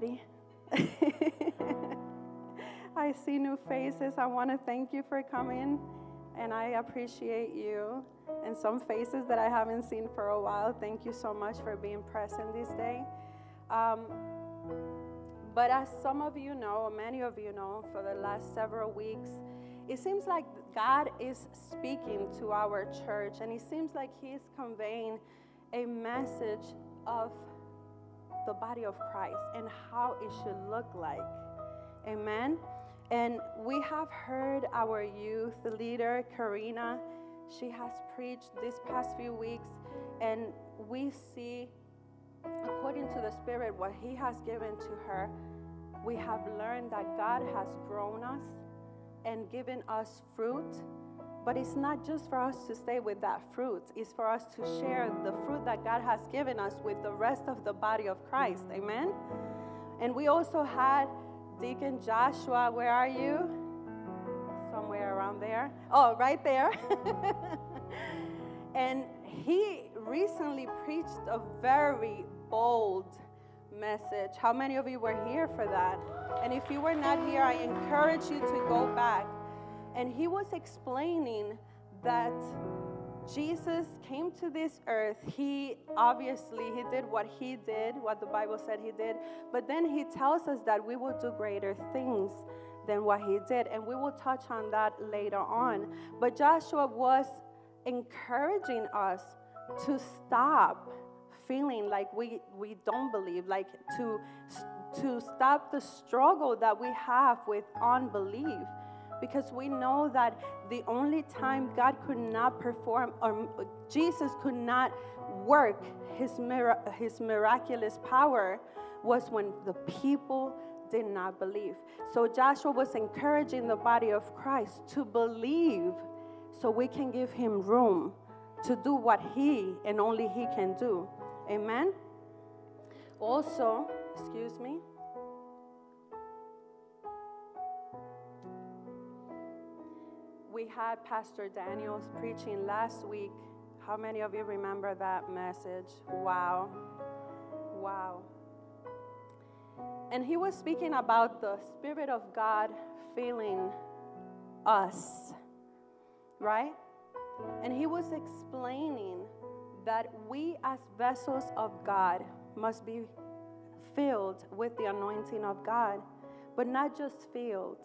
I see new faces. I want to thank you for coming, and I appreciate you. And some faces that I haven't seen for a while. Thank you so much for being present this day. Um, but as some of you know, many of you know, for the last several weeks, it seems like God is speaking to our church, and it seems like He is conveying a message of the body of Christ and how it should look like. Amen. And we have heard our youth leader, Karina, she has preached these past few weeks, and we see, according to the Spirit, what He has given to her. We have learned that God has grown us and given us fruit. But it's not just for us to stay with that fruit, it's for us to share the fruit that God has given us with the rest of the body of Christ. Amen? And we also had Deacon Joshua. Where are you? Somewhere around there. Oh, right there. and he recently preached a very bold message. How many of you were here for that? And if you were not here, I encourage you to go back. And he was explaining that Jesus came to this earth. He obviously he did what he did, what the Bible said he did, but then he tells us that we will do greater things than what he did, and we will touch on that later on. But Joshua was encouraging us to stop feeling like we, we don't believe, like to, to stop the struggle that we have with unbelief. Because we know that the only time God could not perform, or Jesus could not work his, his miraculous power, was when the people did not believe. So Joshua was encouraging the body of Christ to believe so we can give him room to do what he and only he can do. Amen. Also, excuse me. Had Pastor Daniels preaching last week. How many of you remember that message? Wow. Wow. And he was speaking about the Spirit of God filling us, right? And he was explaining that we, as vessels of God, must be filled with the anointing of God, but not just filled,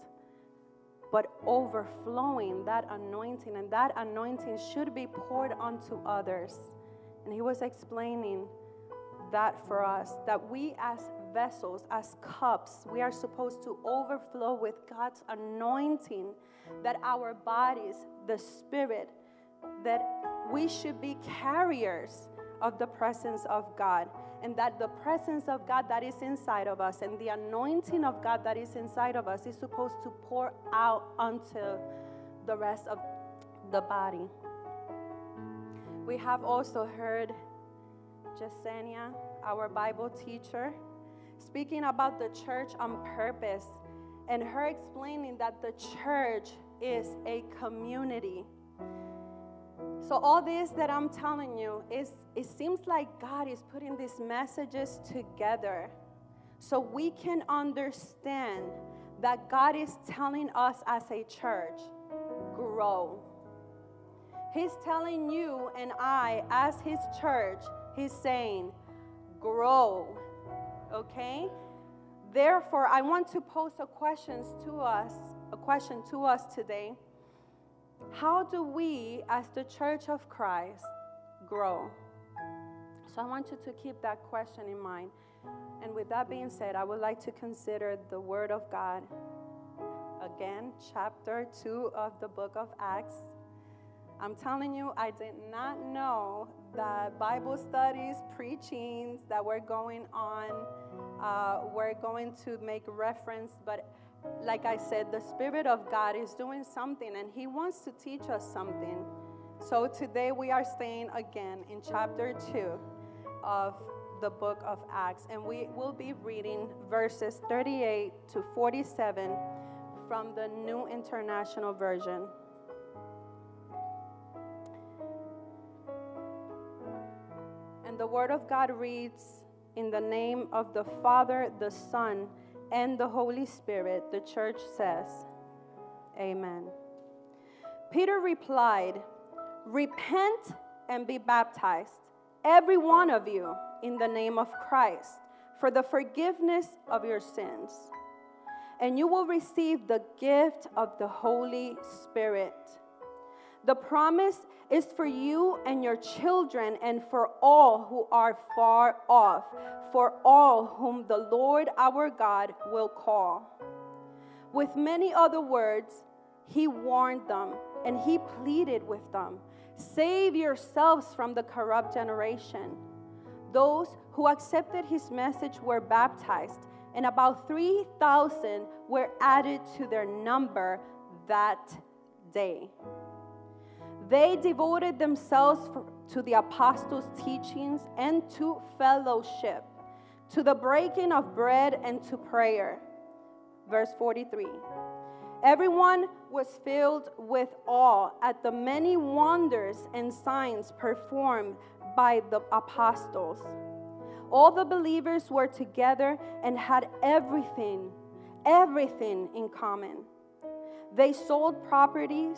but overflowing that anointing. And that anointing should be poured onto others. And he was explaining that for us that we, as vessels, as cups, we are supposed to overflow with God's anointing, that our bodies, the spirit, that we should be carriers of the presence of God. And that the presence of God that is inside of us and the anointing of God that is inside of us is supposed to pour out onto the rest of the body. We have also heard Jasenia, our Bible teacher, speaking about the church on purpose and her explaining that the church is a community so, all this that I'm telling you is it seems like God is putting these messages together so we can understand that God is telling us as a church, grow. He's telling you and I, as His church, He's saying, grow. Okay? Therefore, I want to pose a question to us, a question to us today. How do we, as the church of Christ, grow? So I want you to keep that question in mind. And with that being said, I would like to consider the Word of God. Again, chapter 2 of the book of Acts. I'm telling you, I did not know that Bible studies, preachings that were going on uh, were going to make reference, but like I said, the Spirit of God is doing something and He wants to teach us something. So today we are staying again in chapter 2 of the book of Acts, and we will be reading verses 38 to 47 from the New International Version. And the Word of God reads in the name of the Father, the Son, and the Holy Spirit, the church says, Amen. Peter replied, Repent and be baptized, every one of you, in the name of Christ, for the forgiveness of your sins, and you will receive the gift of the Holy Spirit. The promise is for you and your children, and for all who are far off, for all whom the Lord our God will call. With many other words, he warned them and he pleaded with them Save yourselves from the corrupt generation. Those who accepted his message were baptized, and about 3,000 were added to their number that day. They devoted themselves to the apostles' teachings and to fellowship, to the breaking of bread and to prayer. Verse 43. Everyone was filled with awe at the many wonders and signs performed by the apostles. All the believers were together and had everything, everything in common. They sold properties,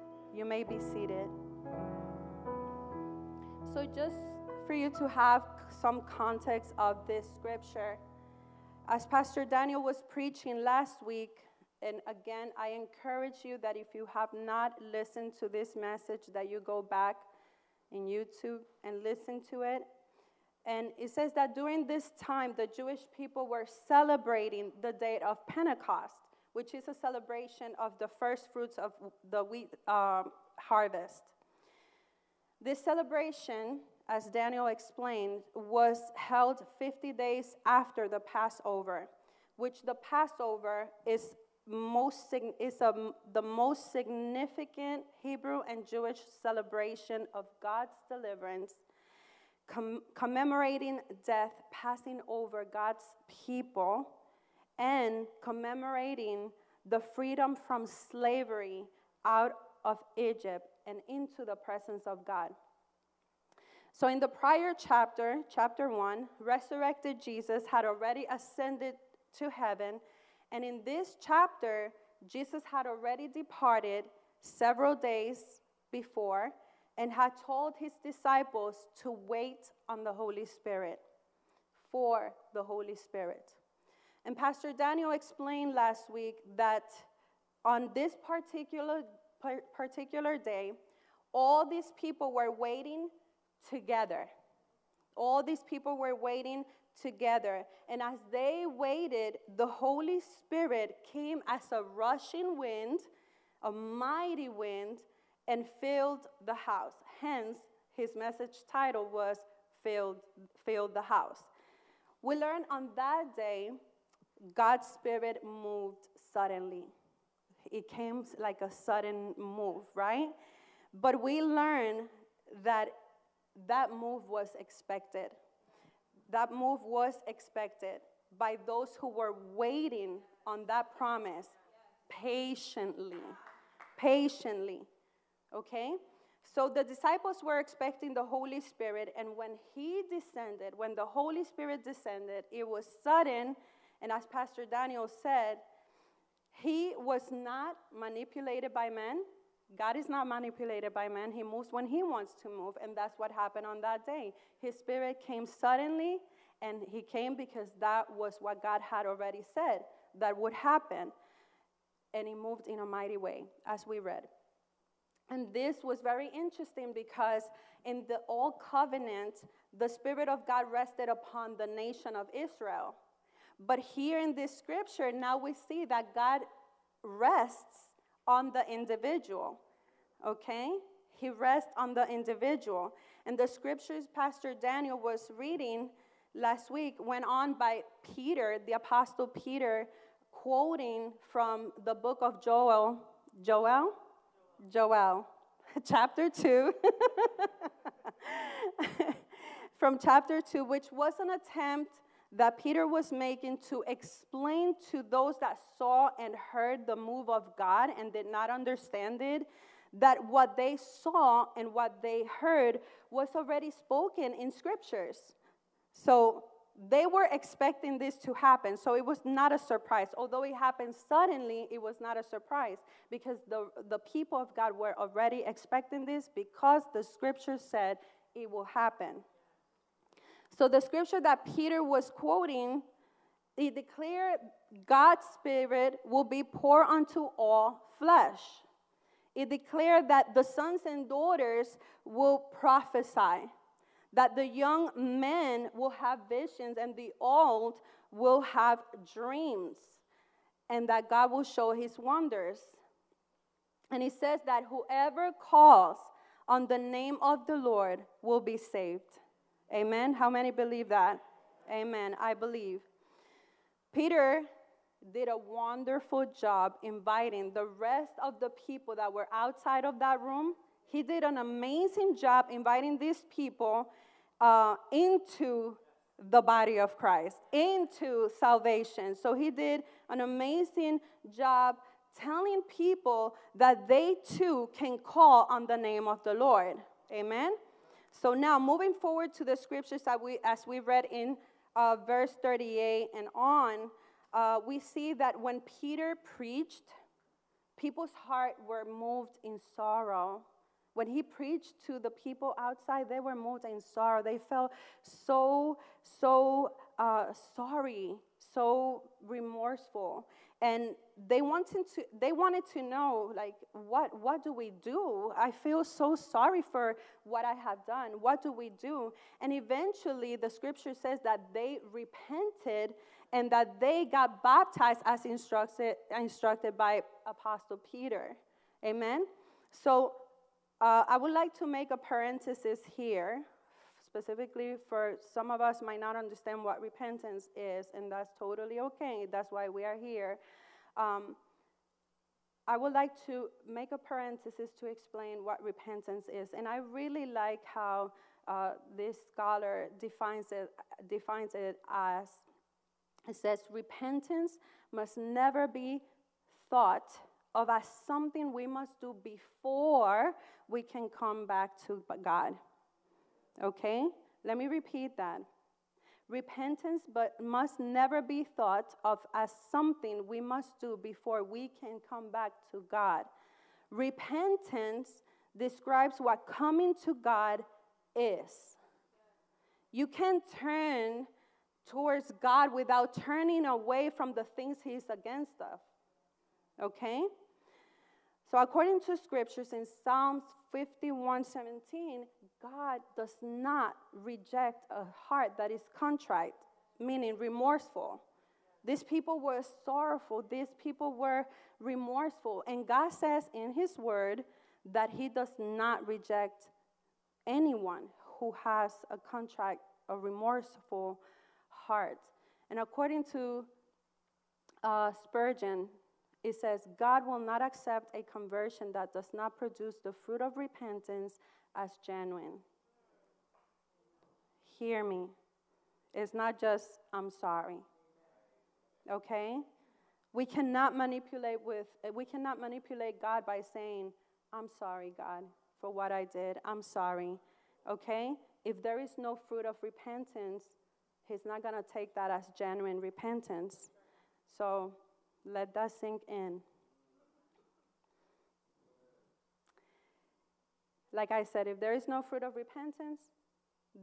You may be seated. So, just for you to have some context of this scripture, as Pastor Daniel was preaching last week, and again, I encourage you that if you have not listened to this message, that you go back in YouTube and listen to it. And it says that during this time, the Jewish people were celebrating the date of Pentecost, which is a celebration of the first fruits of the wheat uh, harvest. This celebration, as Daniel explained, was held 50 days after the Passover, which the Passover is most is a, the most significant Hebrew and Jewish celebration of God's deliverance, com- commemorating death, passing over God's people, and commemorating the freedom from slavery out of Egypt and into the presence of God. So, in the prior chapter, chapter 1, resurrected Jesus had already ascended to heaven and in this chapter, Jesus had already departed several days before and had told his disciples to wait on the Holy Spirit, for the Holy Spirit. And Pastor Daniel explained last week that on this particular, particular day, all these people were waiting together. All these people were waiting together. And as they waited, the Holy Spirit came as a rushing wind, a mighty wind, and filled the house. Hence, his message title was Filled, filled the House. We learned on that day, God's Spirit moved suddenly. It came like a sudden move, right? But we learn that that move was expected. That move was expected by those who were waiting on that promise patiently. Patiently. Okay? So the disciples were expecting the Holy Spirit, and when He descended, when the Holy Spirit descended, it was sudden, and as Pastor Daniel said, He was not manipulated by men. God is not manipulated by man. He moves when he wants to move, and that's what happened on that day. His spirit came suddenly, and he came because that was what God had already said that would happen. And he moved in a mighty way, as we read. And this was very interesting because in the Old Covenant, the Spirit of God rested upon the nation of Israel. But here in this scripture, now we see that God rests on the individual, okay? He rests on the individual. And the scriptures Pastor Daniel was reading last week went on by Peter, the Apostle Peter, quoting from the book of Joel, Joel, Joel, chapter 2. from chapter 2, which was an attempt that Peter was making to explain to those that saw and heard the move of God and did not understand it that what they saw and what they heard was already spoken in scriptures. So they were expecting this to happen, so it was not a surprise. Although it happened suddenly, it was not a surprise because the, the people of God were already expecting this because the scripture said it will happen. So the scripture that Peter was quoting, he declared God's Spirit will be poured unto all flesh. It declared that the sons and daughters will prophesy, that the young men will have visions, and the old will have dreams, and that God will show his wonders. And he says that whoever calls on the name of the Lord will be saved. Amen. How many believe that? Amen. I believe. Peter did a wonderful job inviting the rest of the people that were outside of that room. He did an amazing job inviting these people uh, into the body of Christ, into salvation. So he did an amazing job telling people that they too can call on the name of the Lord. Amen. So now, moving forward to the scriptures that we, as we read in uh, verse 38 and on, uh, we see that when Peter preached, people's heart were moved in sorrow. When he preached to the people outside, they were moved in sorrow. They felt so, so uh, sorry, so and they wanted to they wanted to know like what what do we do? I feel so sorry for what i have done. What do we do? And eventually the scripture says that they repented and that they got baptized as instructed instructed by apostle peter. Amen? So uh, i would like to make a parenthesis here specifically for some of us might not understand what repentance is, and that's totally okay. That's why we are here. Um, I would like to make a parenthesis to explain what repentance is, and I really like how uh, this scholar defines it, defines it as it says, repentance must never be thought of as something we must do before we can come back to God. Okay? Let me repeat that. Repentance but must never be thought of as something we must do before we can come back to God. Repentance describes what coming to God is. You can't turn towards God without turning away from the things He's against of. Okay? So, according to scriptures in Psalms 51 17, God does not reject a heart that is contrite, meaning remorseful. These people were sorrowful, these people were remorseful. And God says in His word that He does not reject anyone who has a contrite, a remorseful heart. And according to uh, Spurgeon, it says, God will not accept a conversion that does not produce the fruit of repentance as genuine. Hear me. It's not just, I'm sorry. Okay? We cannot manipulate with we cannot manipulate God by saying, I'm sorry, God, for what I did. I'm sorry. Okay? If there is no fruit of repentance, He's not going to take that as genuine repentance. So let that sink in. Like I said, if there is no fruit of repentance,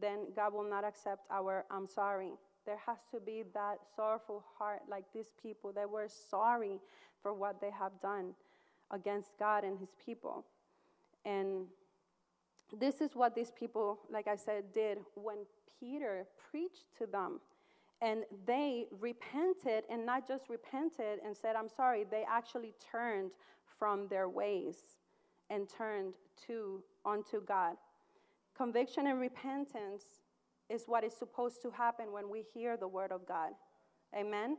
then God will not accept our I'm sorry. There has to be that sorrowful heart, like these people that were sorry for what they have done against God and His people. And this is what these people, like I said, did when Peter preached to them. And they repented, and not just repented and said, I'm sorry, they actually turned from their ways and turned to unto God. Conviction and repentance is what is supposed to happen when we hear the word of God. Amen?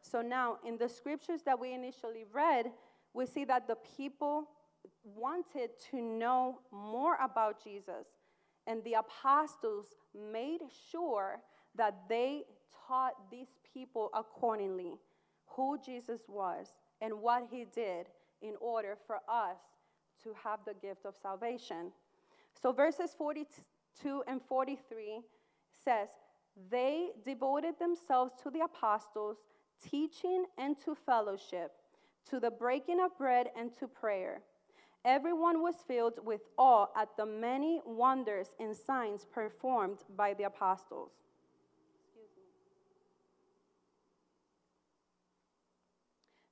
So now, in the scriptures that we initially read, we see that the people wanted to know more about Jesus, and the apostles made sure that they taught these people accordingly who Jesus was and what he did in order for us to have the gift of salvation. So, verses 42 and 43 says, They devoted themselves to the apostles, teaching and to fellowship, to the breaking of bread and to prayer. Everyone was filled with awe at the many wonders and signs performed by the apostles.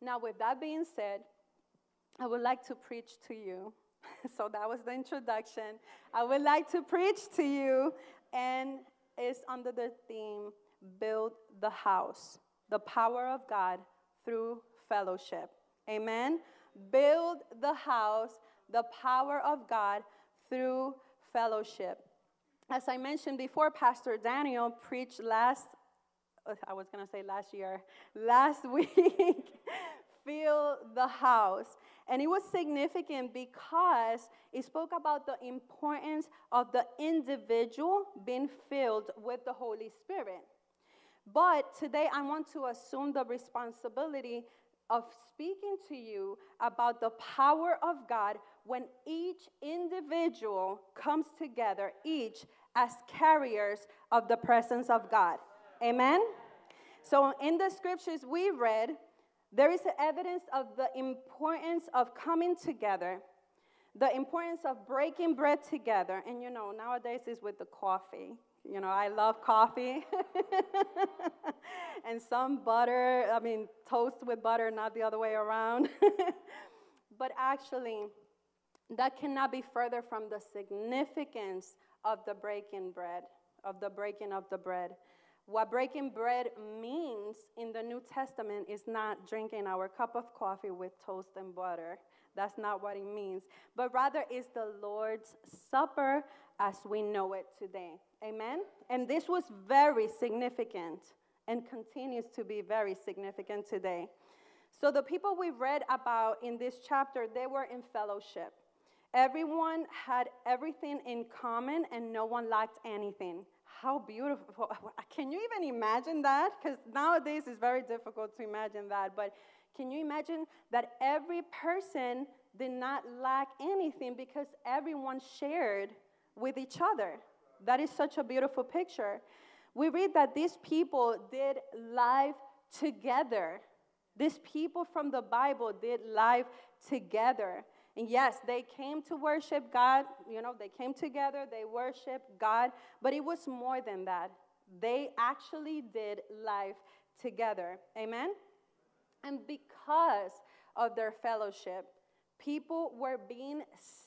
Now, with that being said, I would like to preach to you. so that was the introduction. I would like to preach to you, and it's under the theme Build the House, the power of God through fellowship. Amen. Build the house, the power of God through fellowship. As I mentioned before, Pastor Daniel preached last, I was going to say last year, last week, fill the house. And it was significant because it spoke about the importance of the individual being filled with the Holy Spirit. But today I want to assume the responsibility of speaking to you about the power of God when each individual comes together, each as carriers of the presence of God. Amen? So, in the scriptures we read, there is evidence of the importance of coming together, the importance of breaking bread together. And you know, nowadays is with the coffee. You know, I love coffee. and some butter, I mean, toast with butter, not the other way around. but actually, that cannot be further from the significance of the breaking bread, of the breaking of the bread. What breaking bread means in the New Testament is not drinking our cup of coffee with toast and butter. That's not what it means. But rather is the Lord's Supper as we know it today. Amen? And this was very significant and continues to be very significant today. So the people we read about in this chapter, they were in fellowship. Everyone had everything in common and no one lacked anything. How beautiful. Can you even imagine that? Because nowadays it's very difficult to imagine that. But can you imagine that every person did not lack anything because everyone shared with each other? That is such a beautiful picture. We read that these people did life together. These people from the Bible did life together. And yes, they came to worship God. You know, they came together, they worshiped God, but it was more than that. They actually did life together. Amen? And because of their fellowship, people were being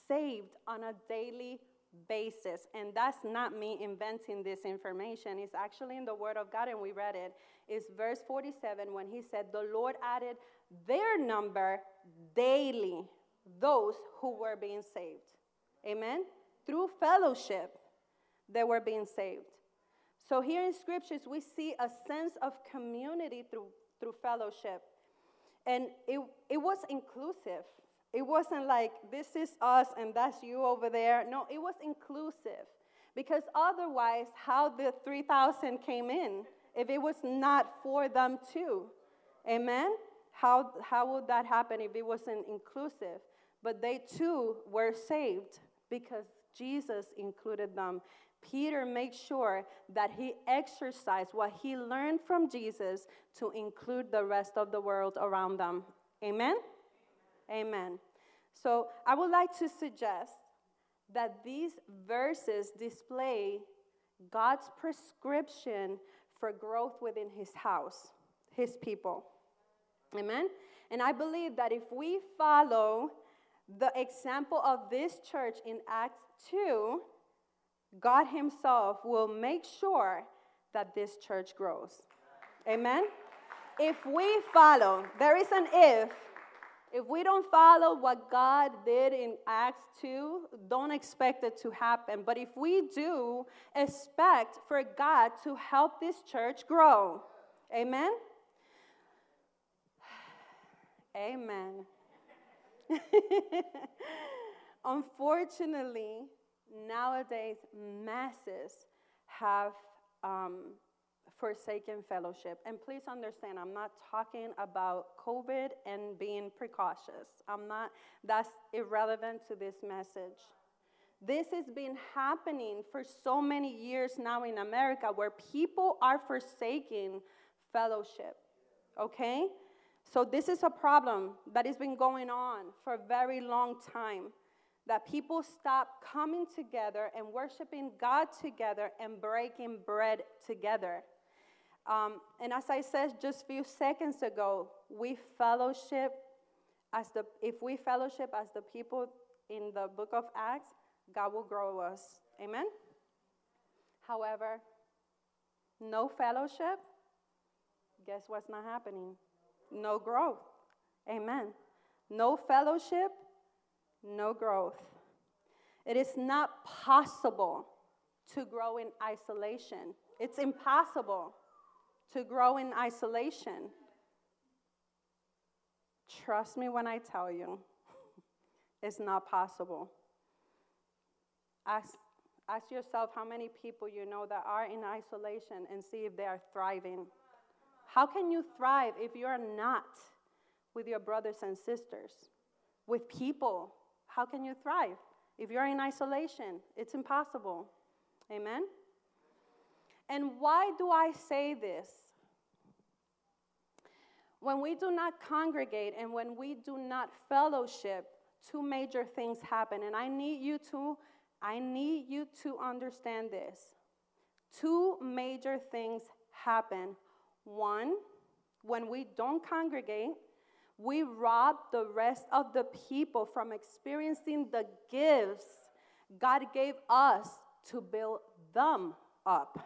saved on a daily basis. And that's not me inventing this information. It's actually in the Word of God, and we read it. It's verse 47 when he said, The Lord added their number daily those who were being saved. Amen? Through fellowship, they were being saved. So here in scriptures, we see a sense of community through, through fellowship. And it, it was inclusive. It wasn't like, this is us and that's you over there. No, it was inclusive. Because otherwise, how the 3,000 came in if it was not for them too? Amen? How, how would that happen if it wasn't inclusive? But they too were saved because Jesus included them. Peter made sure that he exercised what he learned from Jesus to include the rest of the world around them. Amen? Amen. So I would like to suggest that these verses display God's prescription for growth within his house, his people. Amen? And I believe that if we follow the example of this church in Acts 2, God Himself will make sure that this church grows. Amen? If we follow, there is an if, If we don't follow what God did in Acts 2, don't expect it to happen. But if we do, expect for God to help this church grow. Amen? Amen. Unfortunately, nowadays, masses have um, forsaken fellowship. And please understand, I'm not talking about COVID and being precautious. I'm not, that's irrelevant to this message. This has been happening for so many years now in America where people are forsaking fellowship. Okay? So, this is a problem that has been going on for a very long time. That people stop coming together and worshiping God together and breaking bread together. Um, and as I said just a few seconds ago, we fellowship as the if we fellowship as the people in the book of Acts, God will grow us. Amen. However, no fellowship, guess what's not happening? No growth. Amen. No fellowship, no growth. It is not possible to grow in isolation. It's impossible to grow in isolation. Trust me when I tell you, it's not possible. Ask, ask yourself how many people you know that are in isolation and see if they are thriving. How can you thrive if you're not with your brothers and sisters, with people? How can you thrive? If you're in isolation, it's impossible. Amen? And why do I say this? When we do not congregate and when we do not fellowship, two major things happen. And I need you to I need you to understand this. Two major things happen. One, when we don't congregate, we rob the rest of the people from experiencing the gifts God gave us to build them up.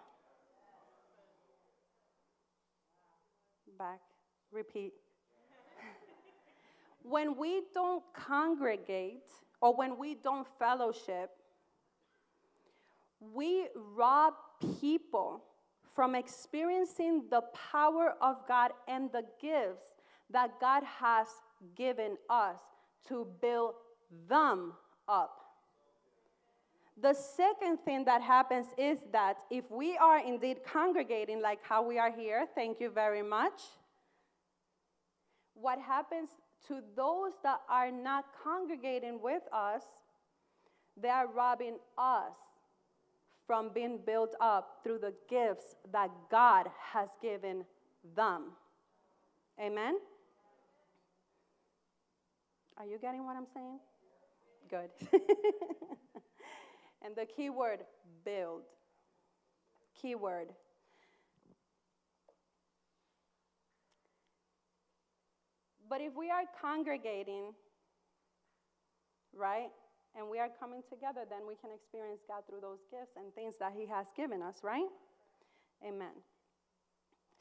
Back, repeat. when we don't congregate or when we don't fellowship, we rob people from experiencing the power of God and the gifts that God has given us to build them up. The second thing that happens is that if we are indeed congregating like how we are here, thank you very much, what happens to those that are not congregating with us, they are robbing us from being built up through the gifts that God has given them. Amen? Are you getting what I'm saying? Good. and the key word, build. Key word. But if we are congregating, right? And we are coming together, then we can experience God through those gifts and things that He has given us, right? Amen.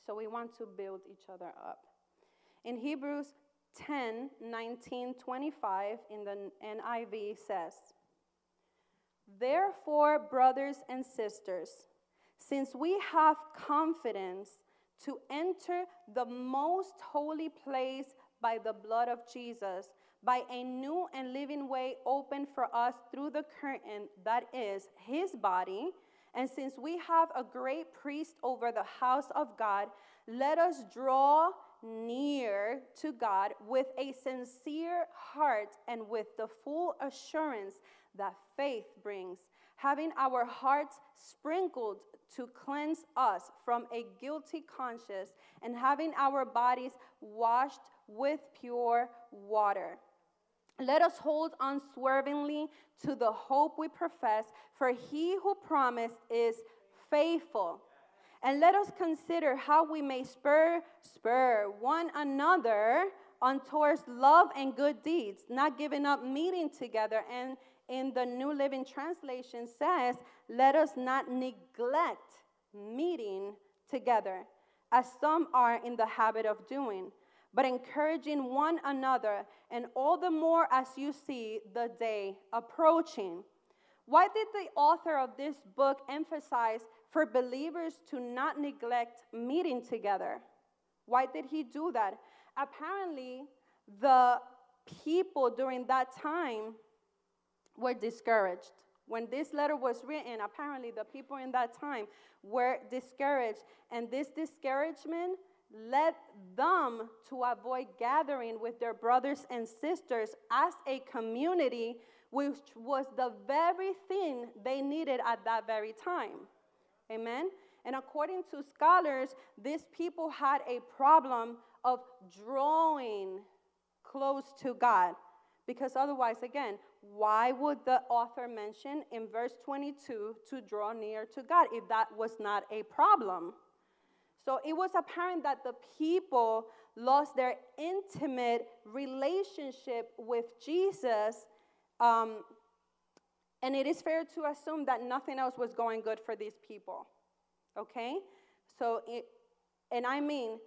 So we want to build each other up. In Hebrews 10 19 25, in the NIV says, Therefore, brothers and sisters, since we have confidence to enter the most holy place by the blood of Jesus, by a new and living way opened for us through the curtain that is his body. And since we have a great priest over the house of God, let us draw near to God with a sincere heart and with the full assurance that faith brings, having our hearts sprinkled to cleanse us from a guilty conscience, and having our bodies washed with pure water. Let us hold unswervingly to the hope we profess, for he who promised is faithful. And let us consider how we may spur spur one another on towards love and good deeds, not giving up meeting together. And in the New Living Translation says, let us not neglect meeting together, as some are in the habit of doing but encouraging one another, and all the more as you see the day approaching. Why did the author of this book emphasize for believers to not neglect meeting together? Why did he do that? Apparently, the people during that time were discouraged. When this letter was written, apparently the people in that time were discouraged, and this discouragement led them to avoid gathering with their brothers and sisters as a community, which was the very thing they needed at that very time. Amen? And according to scholars, these people had a problem of drawing close to God. Because otherwise, again, why would the author mention in verse 22 to draw near to God if that was not a problem? So it was apparent that the people lost their intimate relationship with Jesus. Um, and it is fair to assume that nothing else was going good for these people. Okay? So, it, and I mean,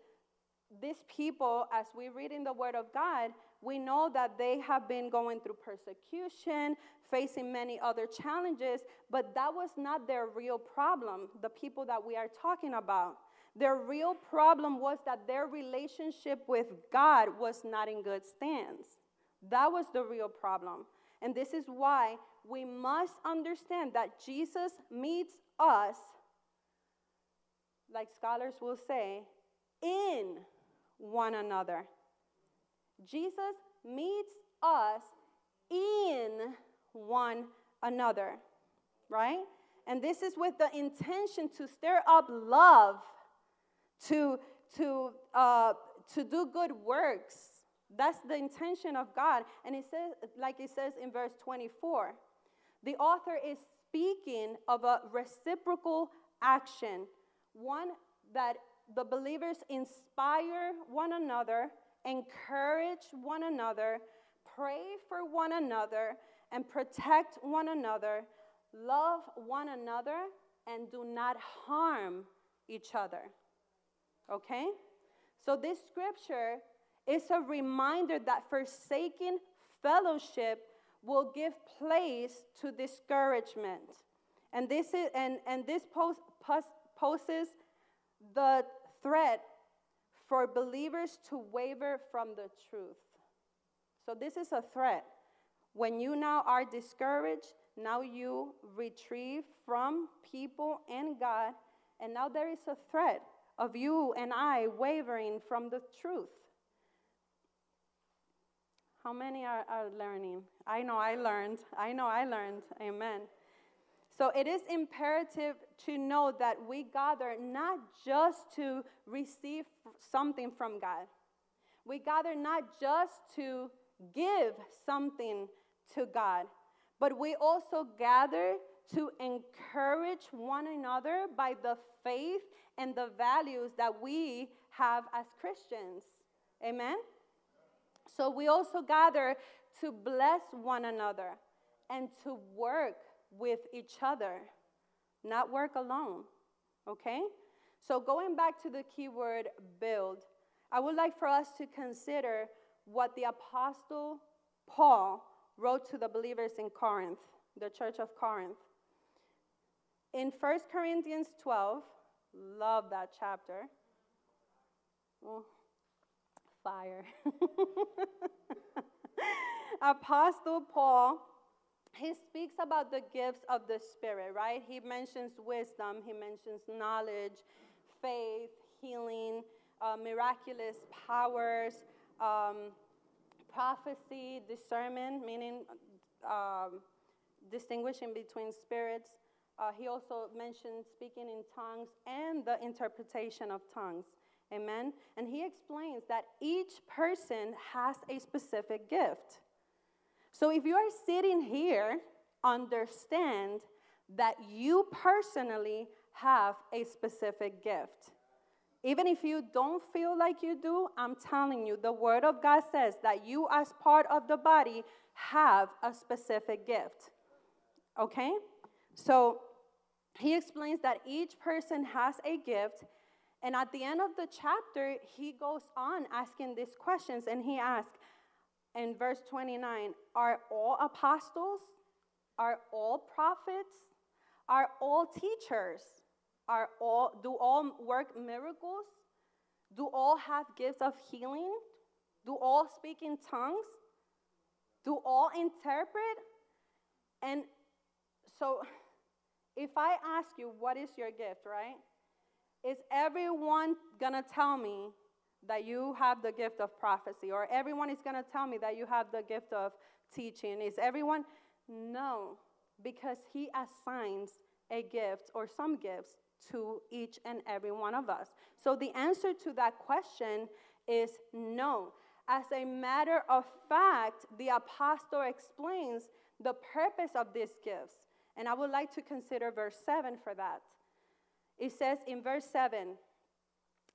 these people, as we read in the Word of God, we know that they have been going through persecution, facing many other challenges, but that was not their real problem, the people that we are talking about. Their real problem was that their relationship with God was not in good stands. That was the real problem. And this is why we must understand that Jesus meets us, like scholars will say, in one another. Jesus meets us in one another, right? And this is with the intention to stir up love, to, to, uh, to do good works. That's the intention of God. And it says, like it says in verse 24, the author is speaking of a reciprocal action, one that the believers inspire one another, encourage one another, pray for one another, and protect one another, love one another, and do not harm each other. Okay? So, this scripture is a reminder that forsaking fellowship will give place to discouragement. And this, is, and, and this pose, poses the threat for believers to waver from the truth. So, this is a threat. When you now are discouraged, now you retrieve from people and God, and now there is a threat of you and I wavering from the truth. How many are, are learning? I know I learned. I know I learned. Amen. So it is imperative to know that we gather not just to receive something from God, we gather not just to give something to God, but we also gather to encourage one another by the faith and the values that we have as Christians. Amen? So we also gather to bless one another and to work with each other, not work alone. Okay? So, going back to the keyword build, I would like for us to consider what the Apostle Paul wrote to the believers in Corinth, the church of Corinth. In 1 Corinthians 12, love that chapter. Oh, fire. Apostle Paul he speaks about the gifts of the Spirit, right? He mentions wisdom, he mentions knowledge, faith, healing, uh, miraculous powers, um, prophecy, discernment, meaning um, distinguishing between spirits. Uh, he also mentions speaking in tongues and the interpretation of tongues. Amen. And he explains that each person has a specific gift. So if you are sitting here, understand that you personally have a specific gift. Even if you don't feel like you do, I'm telling you, the Word of God says that you, as part of the body, have a specific gift. Okay? So he explains that each person has a gift, And at the end of the chapter, he goes on asking these questions, and he asks in verse 29 Are all apostles? Are all prophets? Are all teachers? Are all, do all work miracles? Do all have gifts of healing? Do all speak in tongues? Do all interpret? And so, if I ask you, what is your gift, right? Is everyone gonna tell me that you have the gift of prophecy? Or everyone is gonna tell me that you have the gift of teaching? Is everyone? No, because He assigns a gift or some gifts to each and every one of us. So the answer to that question is no. As a matter of fact, the apostle explains the purpose of these gifts. And I would like to consider verse 7 for that. It says in verse 7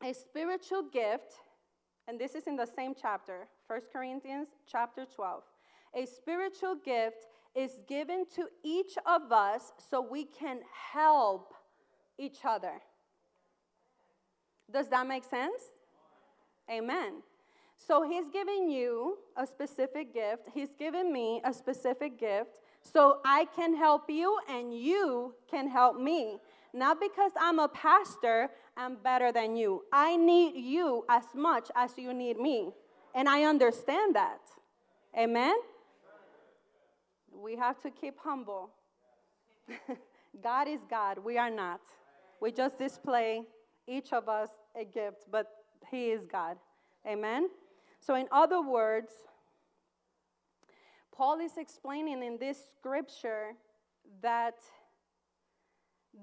a spiritual gift, and this is in the same chapter, 1 Corinthians chapter 12. A spiritual gift is given to each of us so we can help each other. Does that make sense? Amen. So he's giving you a specific gift, he's given me a specific gift so I can help you and you can help me. Not because I'm a pastor, I'm better than you. I need you as much as you need me. And I understand that. Amen? We have to keep humble. God is God, we are not. We just display each of us a gift, but He is God. Amen? So, in other words, Paul is explaining in this scripture that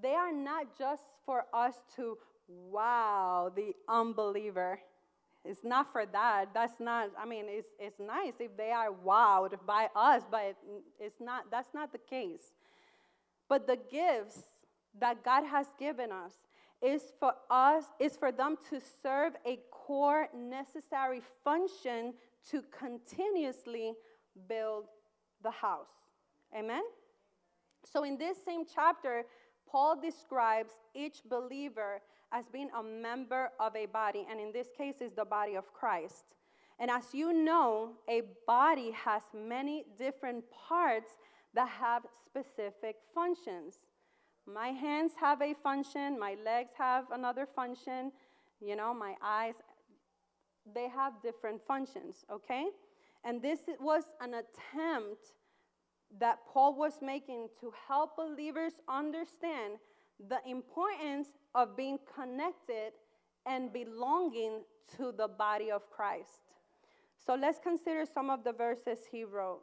they are not just for us to wow the unbeliever. It's not for that. That's not, I mean, it's, it's nice if they are wowed by us, but it's not, that's not the case. But the gifts that God has given us is for us, is for them to serve a core necessary function to continuously build the house. Amen? So, in this same chapter, Paul describes each believer as being a member of a body, and in this case, is the body of Christ. And as you know, a body has many different parts that have specific functions. My hands have a function, my legs have another function, you know, my eyes, they have different functions, okay? And this was an attempt that Paul was making to help believers understand the importance of being connected and belonging to the body of Christ. So let's consider some of the verses he wrote.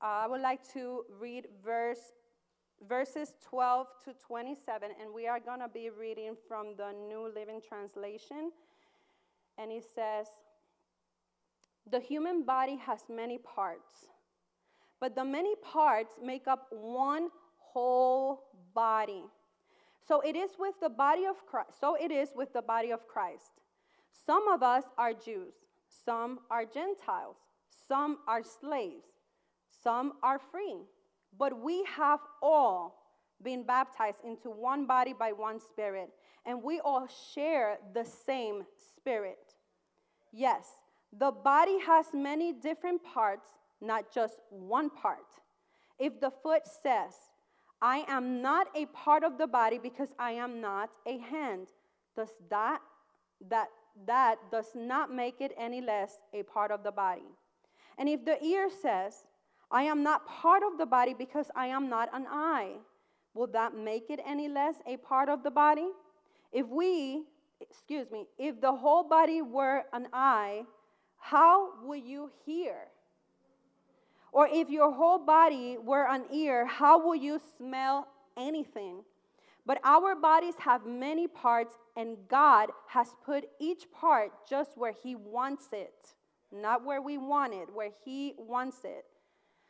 Uh, I would like to read verse, verses 12 to 27, and we are going to be reading from the New Living Translation. And it says, The human body has many parts but the many parts make up one whole body. So it is with the body of Christ. So it is with the body of Christ. Some of us are Jews, some are Gentiles, some are slaves, some are free. But we have all been baptized into one body by one spirit, and we all share the same spirit. Yes, the body has many different parts not just one part. If the foot says, I am not a part of the body because I am not a hand, does that that that does not make it any less a part of the body. And if the ear says, I am not part of the body because I am not an eye, will that make it any less a part of the body? If we, excuse me, if the whole body were an eye, how would you hear? Or if your whole body were an ear, how would you smell anything? But our bodies have many parts, and God has put each part just where He wants it, not where we want it, where He wants it.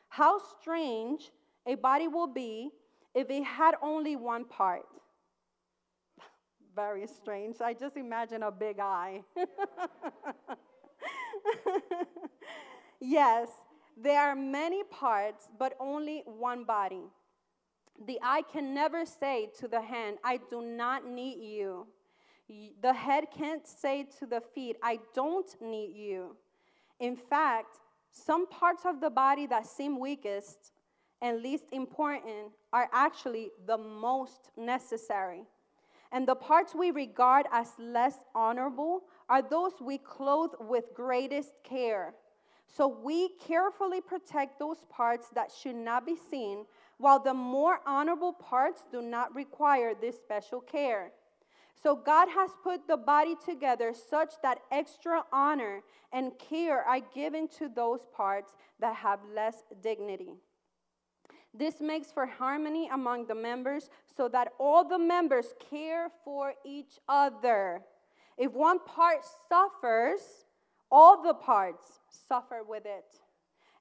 How strange a body will be if it had only one part. Very strange. I just imagine a big eye. yes, there are many parts, but only one body. The eye can never say to the hand, I do not need you. The head can't say to the feet, I don't need you. In fact, some parts of the body that seem weakest and least important are actually the most necessary. And the parts we regard as less honorable are those we clothe with greatest care. So we carefully protect those parts that should not be seen, while the more honorable parts do not require this special care. So God has put the body together such that extra honor and care are given to those parts that have less dignity. This makes for harmony among the members so that all the members care for each other. If one part suffers, all the parts suffer with it.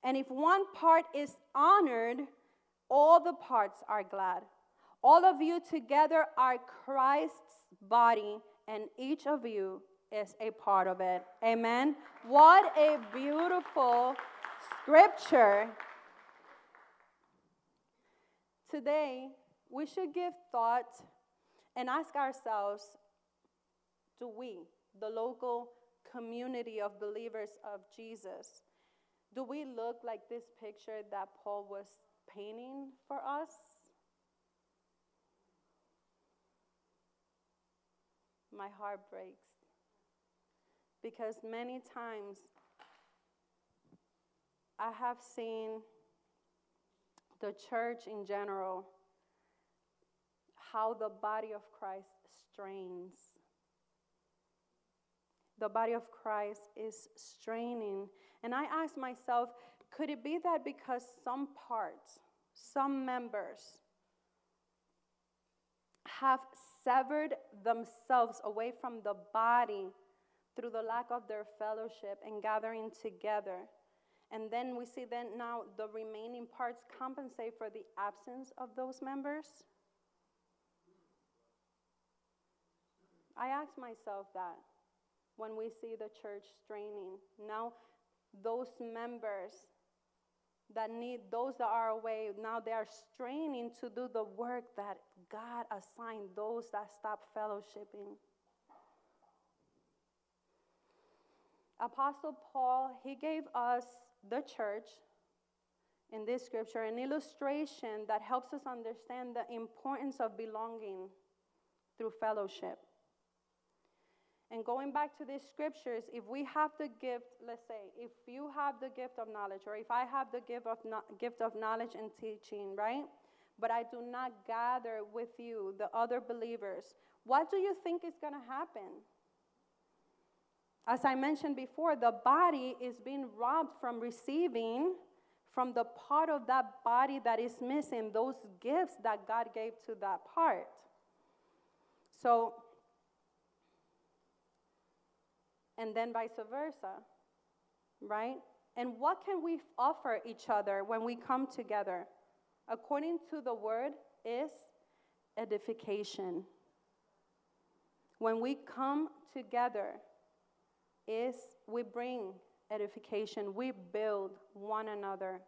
And if one part is honored, all the parts are glad. All of you together are Christ's body, and each of you is a part of it. Amen. What a beautiful scripture. Today, we should give thought and ask ourselves do we, the local community of believers of Jesus, do we look like this picture that Paul was painting for us? My heart breaks because many times I have seen the church in general, how the body of Christ strains. The body of Christ is straining. And I ask myself, could it be that because some parts, some members, have severed themselves away from the body through the lack of their fellowship and gathering together? And then we see then now the remaining parts compensate for the absence of those members. I ask myself that when we see the church straining. Now, those members that need, those that are away, now they are straining to do the work that God assigned those that stop fellowshipping. Apostle Paul, he gave us the church in this scripture an illustration that helps us understand the importance of belonging through fellowship. And going back to these scriptures, if we have the gift, let's say, if you have the gift of knowledge, or if I have the gift of, no, gift of knowledge and teaching, right? But I do not gather with you, the other believers, what do you think is going to happen? As I mentioned before, the body is being robbed from receiving from the part of that body that is missing those gifts that God gave to that part. So, and then vice versa, right? And what can we offer each other when we come together? According to the word, is edification. When we come together, is we bring edification, we build one another.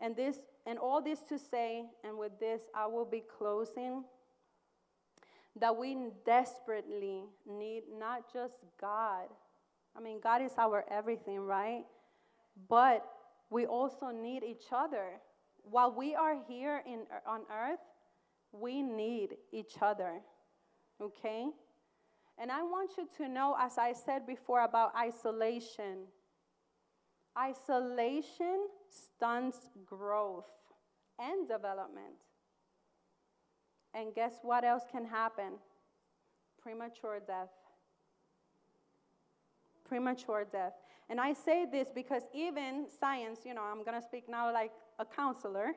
And this and all this to say, and with this I will be closing, that we desperately need not just God. I mean, God is our everything, right? But we also need each other. While we are here in, on earth, we need each other. Okay? And I want you to know, as I said before about isolation, isolation stunts growth and development. And guess what else can happen? Premature death. Premature death. And I say this because even science, you know, I'm going to speak now like a counselor,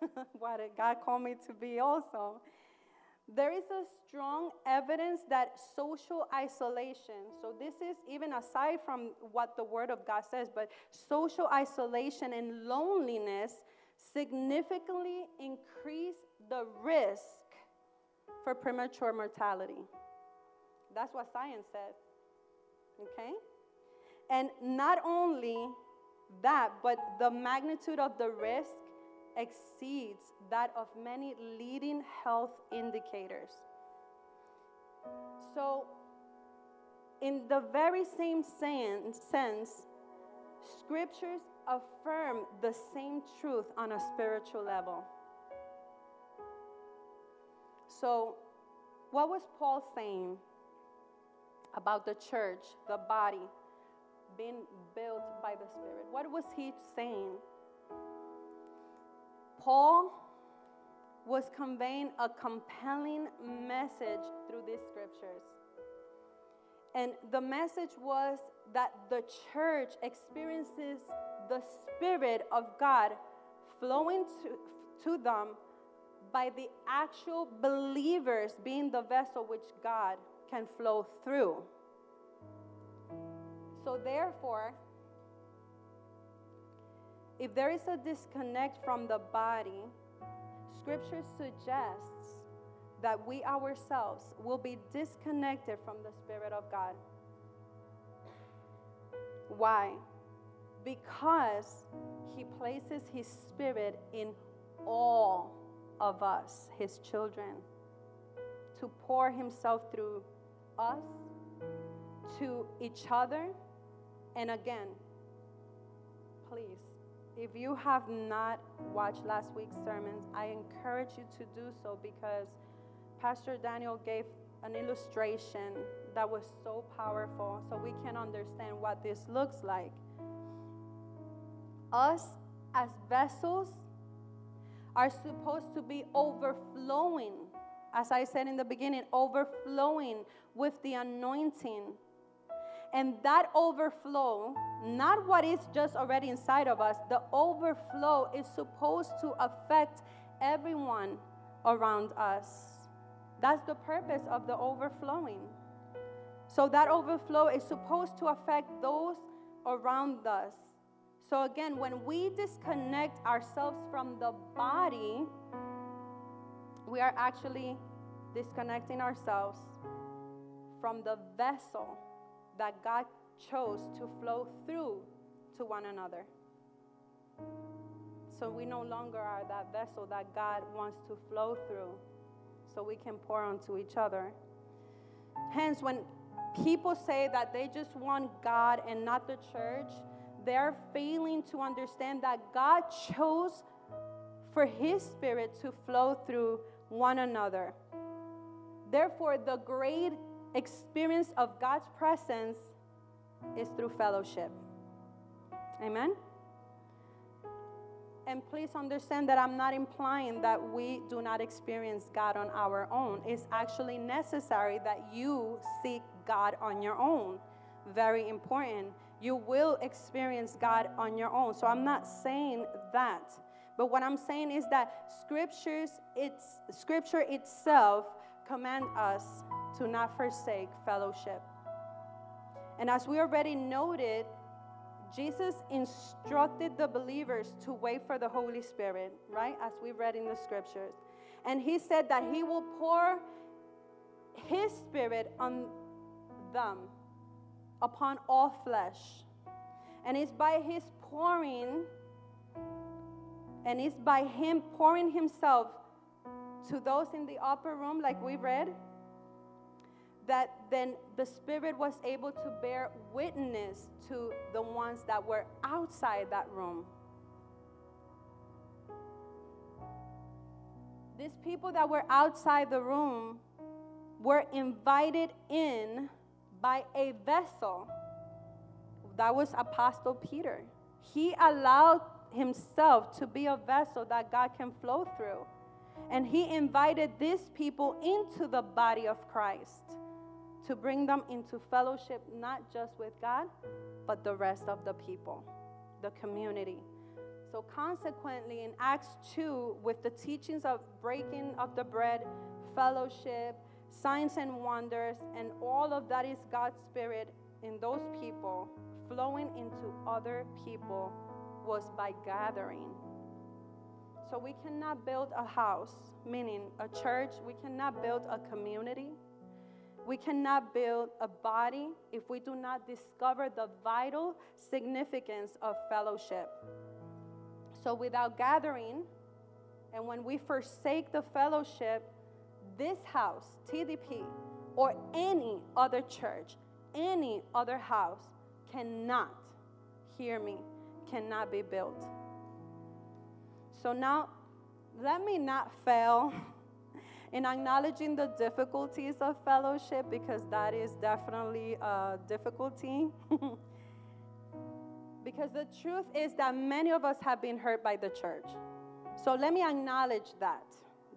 what God called me to be also. There is a strong evidence that social isolation, so this is even aside from what the Word of God says, but social isolation and loneliness significantly increase the risk for premature mortality. That's what science says. Okay? And not only that, but the magnitude of the risk exceeds that of many leading health indicators. So, in the very same sense, scriptures affirm the same truth on a spiritual level. So, what was Paul saying about the church, the body, being built by the Spirit? What was he saying? Paul was conveying a compelling message through these scriptures. And the message was that the church experiences the Spirit of God flowing to, to them by the actual believers being the vessel which God can flow through. So, therefore, if there is a disconnect from the body, Scripture suggests that we ourselves will be disconnected from the Spirit of God. Why? Because He places His Spirit in all of us, His children, to pour Himself through us, to each other, and again, please if you have not watched last week's sermons, I encourage you to do so because Pastor Daniel gave an illustration that was so powerful so we can understand what this looks like. Us as vessels are supposed to be overflowing, as I said in the beginning, overflowing with the anointing and that overflow, not what is just already inside of us, the overflow is supposed to affect everyone around us. That's the purpose of the overflowing. So that overflow is supposed to affect those around us. So again, when we disconnect ourselves from the body, we are actually disconnecting ourselves from the vessel that God chose to flow through to one another. So we no longer are that vessel that God wants to flow through so we can pour onto each other. Hence, when people say that they just want God and not the church, they're failing to understand that God chose for His Spirit to flow through one another. Therefore, the great experience of God's presence is through fellowship. Amen? And please understand that I'm not implying that we do not experience God on our own. It's actually necessary that you seek God on your own. Very important. You will experience God on your own. So I'm not saying that. But what I'm saying is that scriptures it's scripture itself command us to not forsake fellowship. And as we already noted, Jesus instructed the believers to wait for the Holy Spirit, right? As we read in the scriptures. And he said that he will pour his spirit on them, upon all flesh. And it's by his pouring, and it's by him pouring himself to those in the upper room, like we read, that then the Spirit was able to bear witness to the ones that were outside that room. These people that were outside the room were invited in by a vessel. That was Apostle Peter. He allowed himself to be a vessel that God can flow through. And he invited these people into the body of Christ to bring them into fellowship, not just with God, but the rest of the people, the community. So, consequently, in Acts 2, with the teachings of breaking of the bread, fellowship, signs and wonders, and all of that is God's Spirit in those people flowing into other people was by gathering. So, we cannot build a house, meaning a church, we cannot build a community we cannot build a body if we do not discover the vital significance of fellowship. So, without gathering, and when we forsake the fellowship, this house, TDP, or any other church, any other house cannot, hear me, cannot be built. So now, let me not fail in acknowledging the difficulties of fellowship because that is definitely a difficulty. because the truth is that many of us have been hurt by the church. So let me acknowledge that.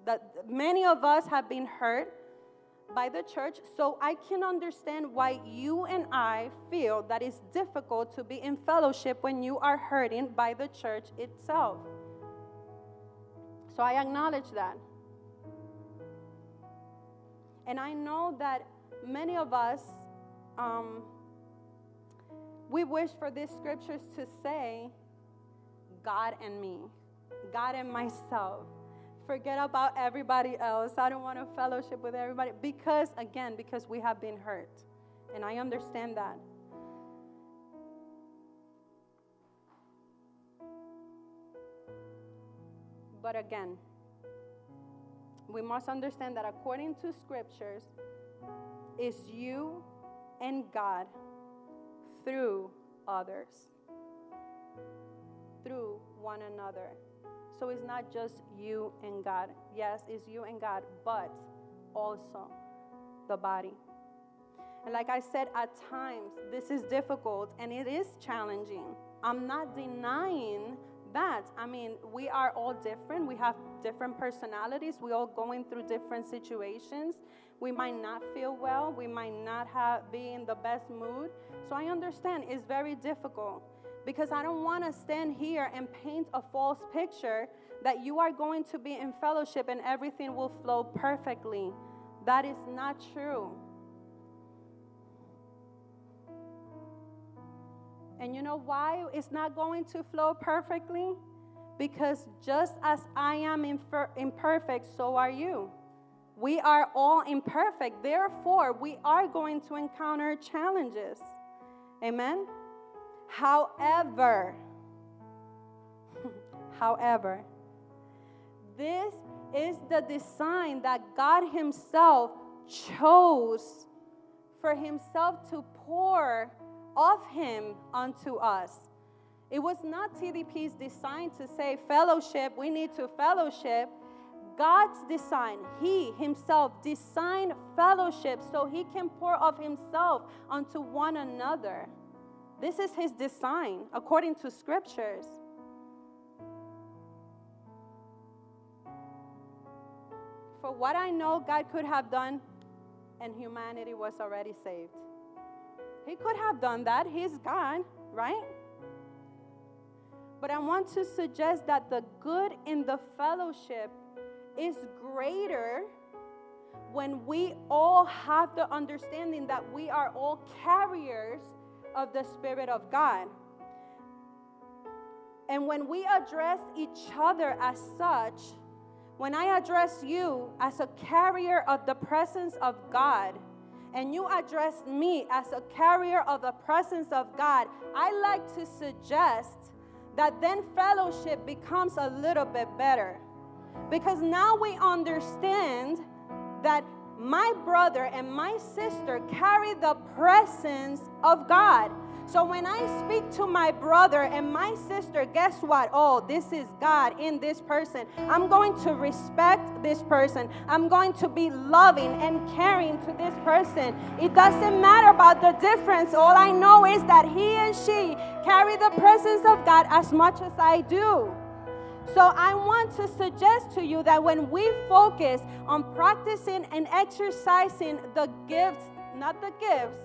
That many of us have been hurt by the church, so I can understand why you and I feel that it's difficult to be in fellowship when you are hurting by the church itself. So I acknowledge that. And I know that many of us, um, we wish for these scriptures to say, God and me, God and myself. Forget about everybody else. I don't want to fellowship with everybody. Because, again, because we have been hurt. And I understand that. But again, we must understand that according to scriptures, it's you and God through others, through one another. So it's not just you and God. Yes, it's you and God, but also the body. And like I said, at times this is difficult and it is challenging. I'm not denying that. I mean, we are all different. We have different personalities. We all going through different situations. We might not feel well. We might not have be in the best mood. So I understand it's very difficult because I don't want to stand here and paint a false picture that you are going to be in fellowship and everything will flow perfectly. That is not true. And you know why it's not going to flow perfectly? Because just as I am infer- imperfect, so are you. We are all imperfect. Therefore, we are going to encounter challenges. Amen? However, however, this is the design that God Himself chose for Himself to pour of Him unto us. It was not TDP's design to say fellowship, we need to fellowship. God's design, He Himself designed fellowship so He can pour of Himself unto one another. This is His design according to scriptures. For what I know, God could have done, and humanity was already saved. He could have done that. He's God, right? But I want to suggest that the good in the fellowship is greater when we all have the understanding that we are all carriers of the Spirit of God. And when we address each other as such, when I address you as a carrier of the presence of God, and you address me as a carrier of the presence of God, I like to suggest that then fellowship becomes a little bit better. Because now we understand that my brother and my sister carry the presence of God. So when I speak to my brother and my sister, guess what? Oh, this is God in this person. I'm going to respect this person. I'm going to be loving and caring to this person. It doesn't matter about the difference. All I know is that he and she carry the presence of God as much as I do. So I want to suggest to you that when we focus on practicing and exercising the gifts, not the gifts,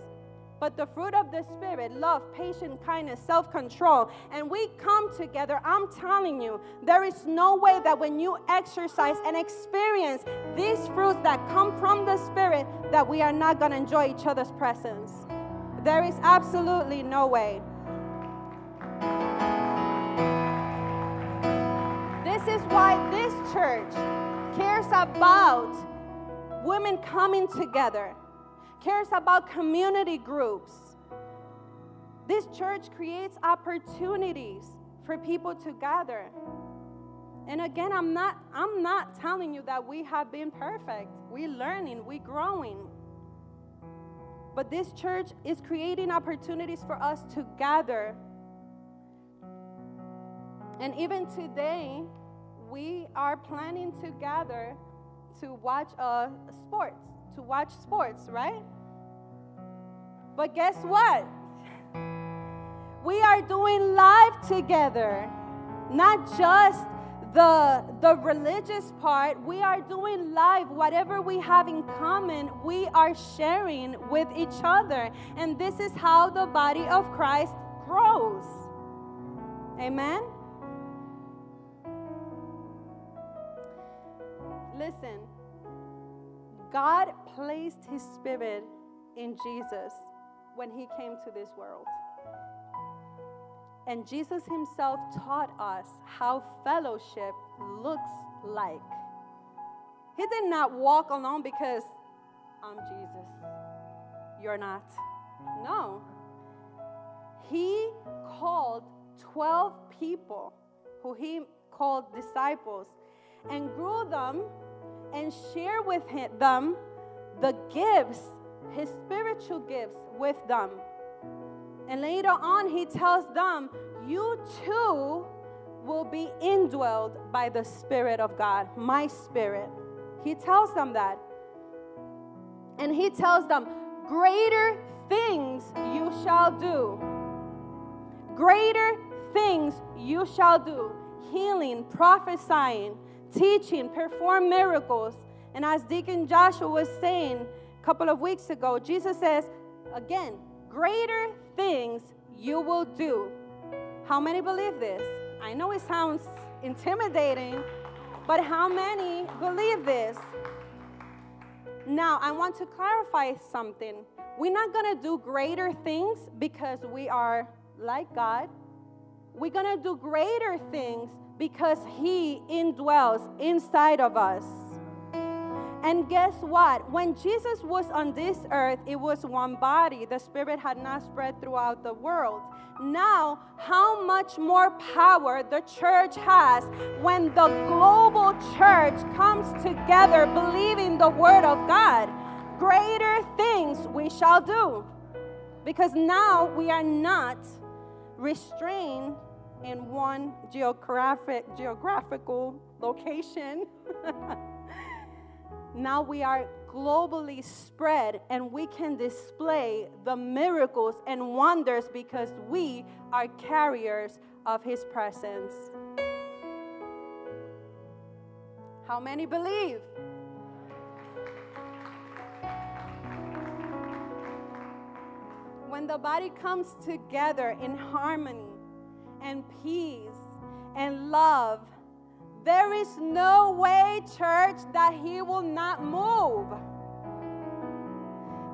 but the fruit of the Spirit love, patience, kindness, self control and we come together, I'm telling you, there is no way that when you exercise and experience these fruits that come from the Spirit, that we are not going to enjoy each other's presence. There is absolutely no way. Is why this church cares about women coming together cares about community groups. This church creates opportunities for people to gather. And again, I'm not I'm not telling you that we have been perfect. We're learning, we're growing. But this church is creating opportunities for us to gather. And even today, we are planning to gather to watch uh, sports, to watch sports, right? But guess what? We are doing live together, not just the, the religious part. We are doing live. Whatever we have in common, we are sharing with each other. And this is how the body of Christ grows. Amen? God placed His Spirit in Jesus when He came to this world. And Jesus Himself taught us how fellowship looks like. He did not walk alone because I'm Jesus. You're not. No. He called 12 people who He called disciples and grew them and share with him, them the gifts, his spiritual gifts with them. And later on, he tells them, You too will be indwelled by the Spirit of God, my Spirit. He tells them that. And he tells them, Greater things you shall do. Greater things you shall do. Healing, prophesying, teaching, perform miracles. And as Deacon Joshua was saying a couple of weeks ago, Jesus says, again, greater things you will do. How many believe this? I know it sounds intimidating, but how many believe this? Now, I want to clarify something. We're not going to do greater things because we are like God. We're going to do greater things because He indwells inside of us. And guess what? When Jesus was on this earth, it was one body. The Spirit had not spread throughout the world. Now, how much more power the church has when the global church comes together believing the Word of God. Greater things we shall do. Because now we are not restrained in one geographic, geographical location. now we are globally spread and we can display the miracles and wonders because we are carriers of His presence. How many believe? When the body comes together in harmony, and peace and love. There is no way, church, that He will not move.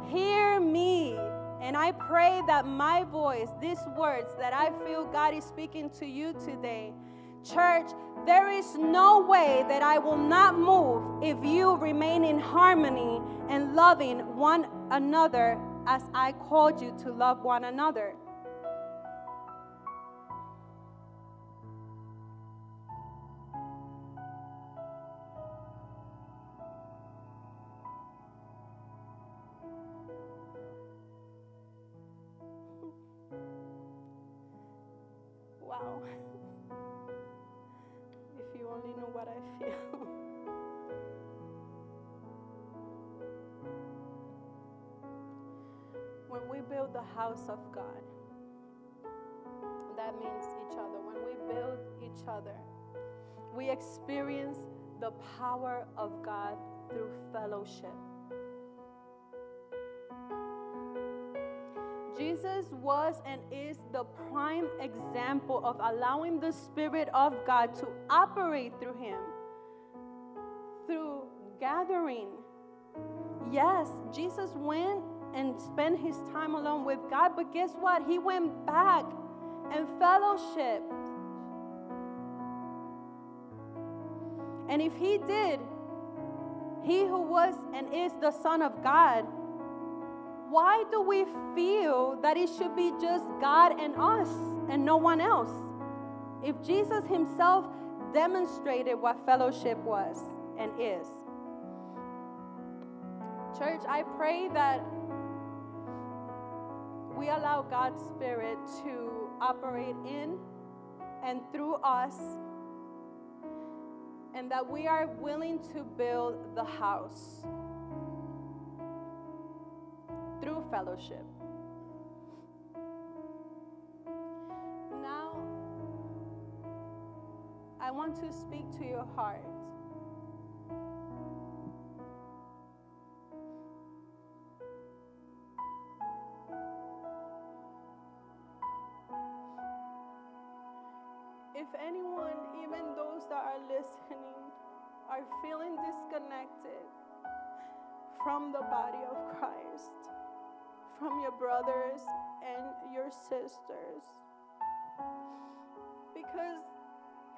Hear me. And I pray that my voice, these words that I feel God is speaking to you today, church, there is no way that I will not move if you remain in harmony and loving one another as I called you to love one another. Power of God through fellowship. Jesus was and is the prime example of allowing the Spirit of God to operate through him, through gathering. Yes, Jesus went and spent his time alone with God. But guess what? He went back and fellowship. And if he did, he who was and is the Son of God, why do we feel that it should be just God and us and no one else? If Jesus himself demonstrated what fellowship was and is. Church, I pray that we allow God's Spirit to operate in and through us, and that we are willing to build the house through fellowship. Now, I want to speak to your heart. Are listening, are feeling disconnected from the body of Christ, from your brothers and your sisters, because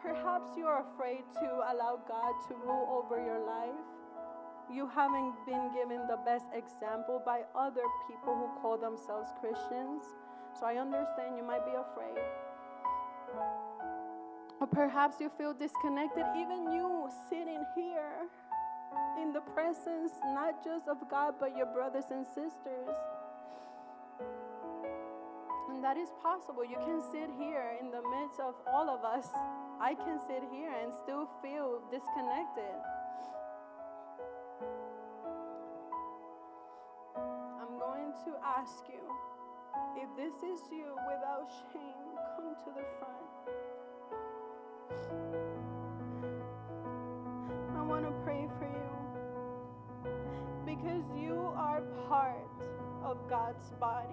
perhaps you're afraid to allow God to rule over your life. You haven't been given the best example by other people who call themselves Christians. So I understand you might be afraid. Or perhaps you feel disconnected, even you sitting here in the presence not just of God, but your brothers and sisters. And that is possible. You can sit here in the midst of all of us. I can sit here and still feel disconnected. I'm going to ask you if this is you without shame, come to the front. I want to pray for you because you are part of God's body.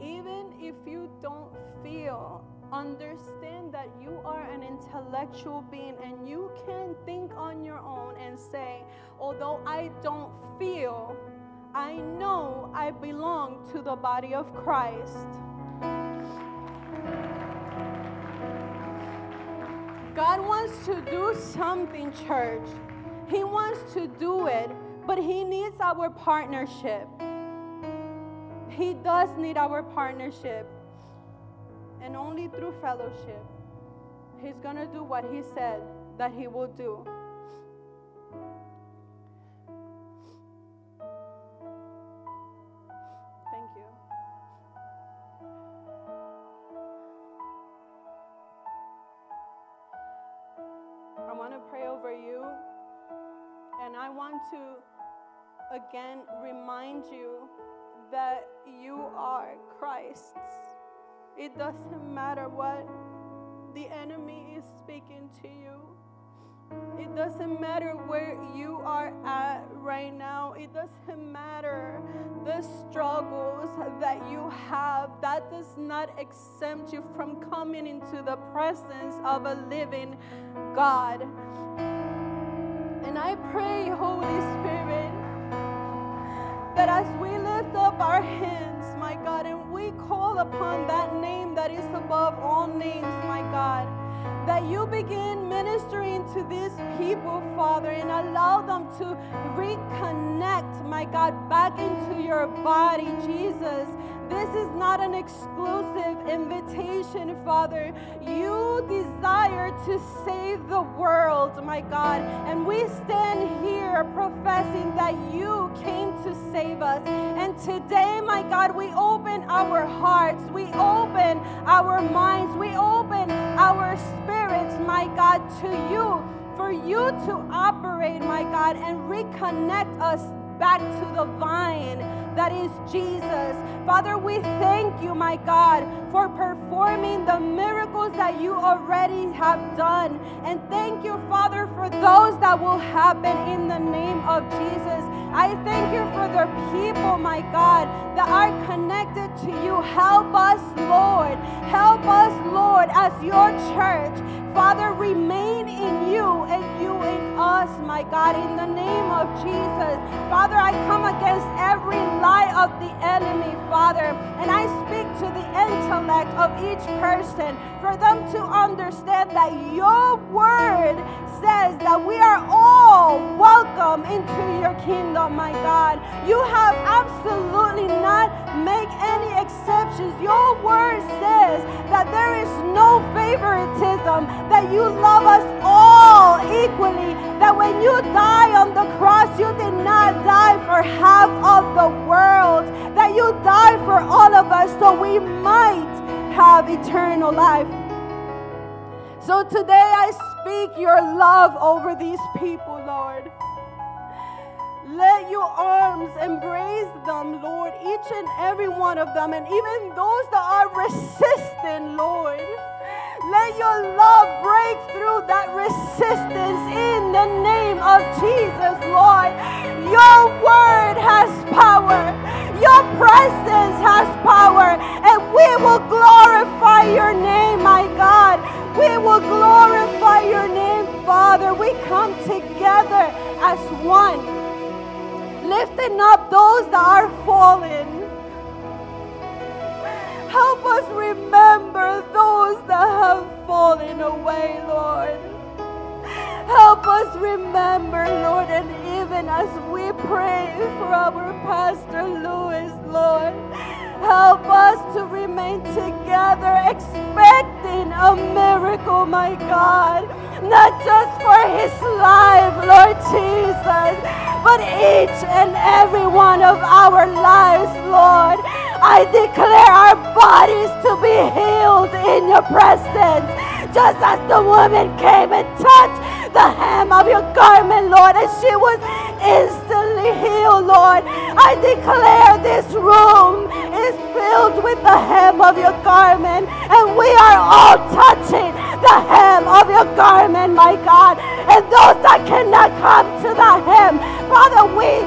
Even if you don't feel, understand that you are an intellectual being and you can think on your own and say, although I don't feel, I know I belong to the body of Christ. God wants to do something, church. He wants to do it, but He needs our partnership. He does need our partnership. And only through fellowship, He's going to do what He said that He will do. To again remind you that you are Christ's. It doesn't matter what the enemy is speaking to you. It doesn't matter where you are at right now. It doesn't matter the struggles that you have. That does not exempt you from coming into the presence of a living God. And I pray, Holy Spirit, that as we lift up our hands, my God, and we call upon that name that is above all names, my God, that you begin ministering to these people, Father, and allow them to reconnect, my God, back into your body, Jesus. This is not an exclusive invitation, Father. You desire to save the world, my God. And we stand here professing that you came to save us. And today, my God, we open our hearts, we open our minds, we open our spirits, my God, to you for you to operate, my God, and reconnect us back to the vine that is Jesus. Father, we thank you, my God, for performing the miracles that you already have done. And thank you, Father, for those that will happen in the name of Jesus. I thank you for the people, my God, that are connected to you. Help us, Lord. Help us, Lord, as your church. Father, remain in you and you in us, my God, in the name of Jesus. Father, I come against every lie of the enemy, Father, and I speak to the intellect of each person for them to understand that your word says that we are all welcome into your kingdom, my God. You have absolutely not make any exceptions. Your word says that there is no favoritism, that you love us all equally that when you die on the cross, you did not die for half of the world, that you died for all of us so we might have eternal life. So today I speak your love over these people, Lord. Let your arms embrace them, Lord, each and every one of them, and even those that are resistant, Lord. Let your love that resistance in the name of Jesus, Lord. Your word has power, your presence has power, and we will glorify your name, my God. We will glorify your name, Father. We come together as one, lifting up those that are fallen Help us remember those that have fallen away, Lord. Help us remember, Lord, and even as we pray for our Pastor Lewis, Lord, help us to remain together, expecting a miracle, my God, not just for his life, Lord Jesus, but each and every one of our lives, Lord. I declare our bodies to be healed in your presence. Just as the woman came and touched the hem of your garment, Lord, and she was instantly healed, Lord. I declare this room is filled with the hem of your garment, and we are all touching the hem of your garment, my God. And those that cannot come to the hem, Father, we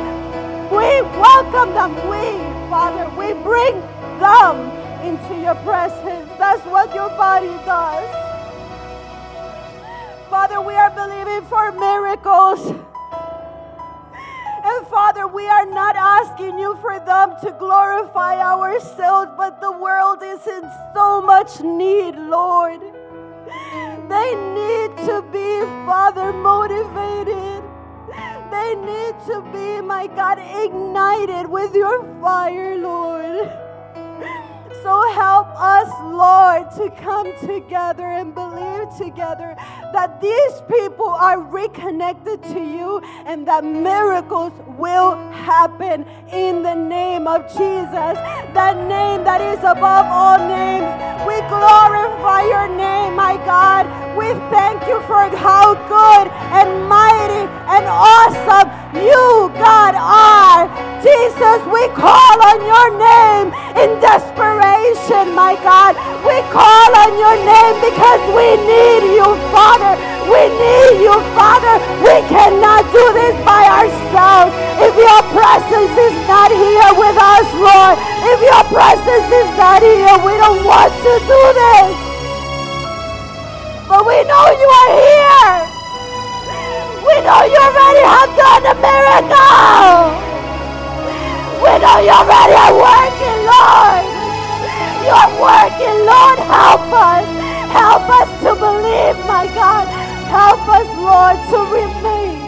we welcome them. We Father, we bring them into your presence. That's what your body does. Father, we are believing for miracles. And Father, we are not asking you for them to glorify ourselves, but the world is in so much need, Lord. They need to be, Father, motivated. They need to be, my God, ignited with your fire, Lord. So help us, Lord, to come together and believe together that these people are reconnected to you and that miracles will happen in the name of Jesus, that name that is above all names. We glorify your name, my God. We thank you for how good and mighty and awesome you, God, are. Jesus, we call on your name in desperation, my God. We call on your name because we need you, Father. We need you, Father. We cannot do this by ourselves. If your presence is not here with us, Lord, if your presence is not here, we don't want to do this. But we know you are here. We know you already have done a miracle. We know you already are working, Lord. You're working, Lord. Help us. Help us to believe, my God. Help us, Lord, to remain.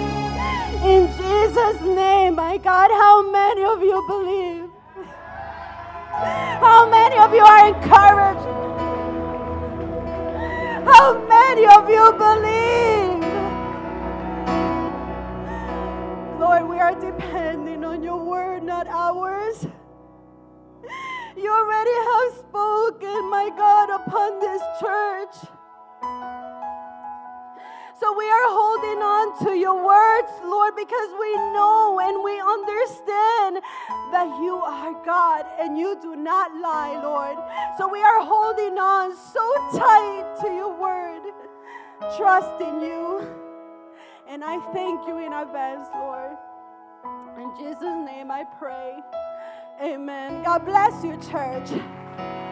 In Jesus' name, my God, how many of you believe? How many of you are encouraged? How many of you believe? Lord, we are depending on your word, not ours. You already have spoken, my God, upon this church. So we are holding on to your words, Lord, because we know and we understand that you are God and you do not lie, Lord. So we are holding on so tight to your word, trusting you. And I thank you in advance, Lord. In Jesus' name I pray. Amen. God bless you, church.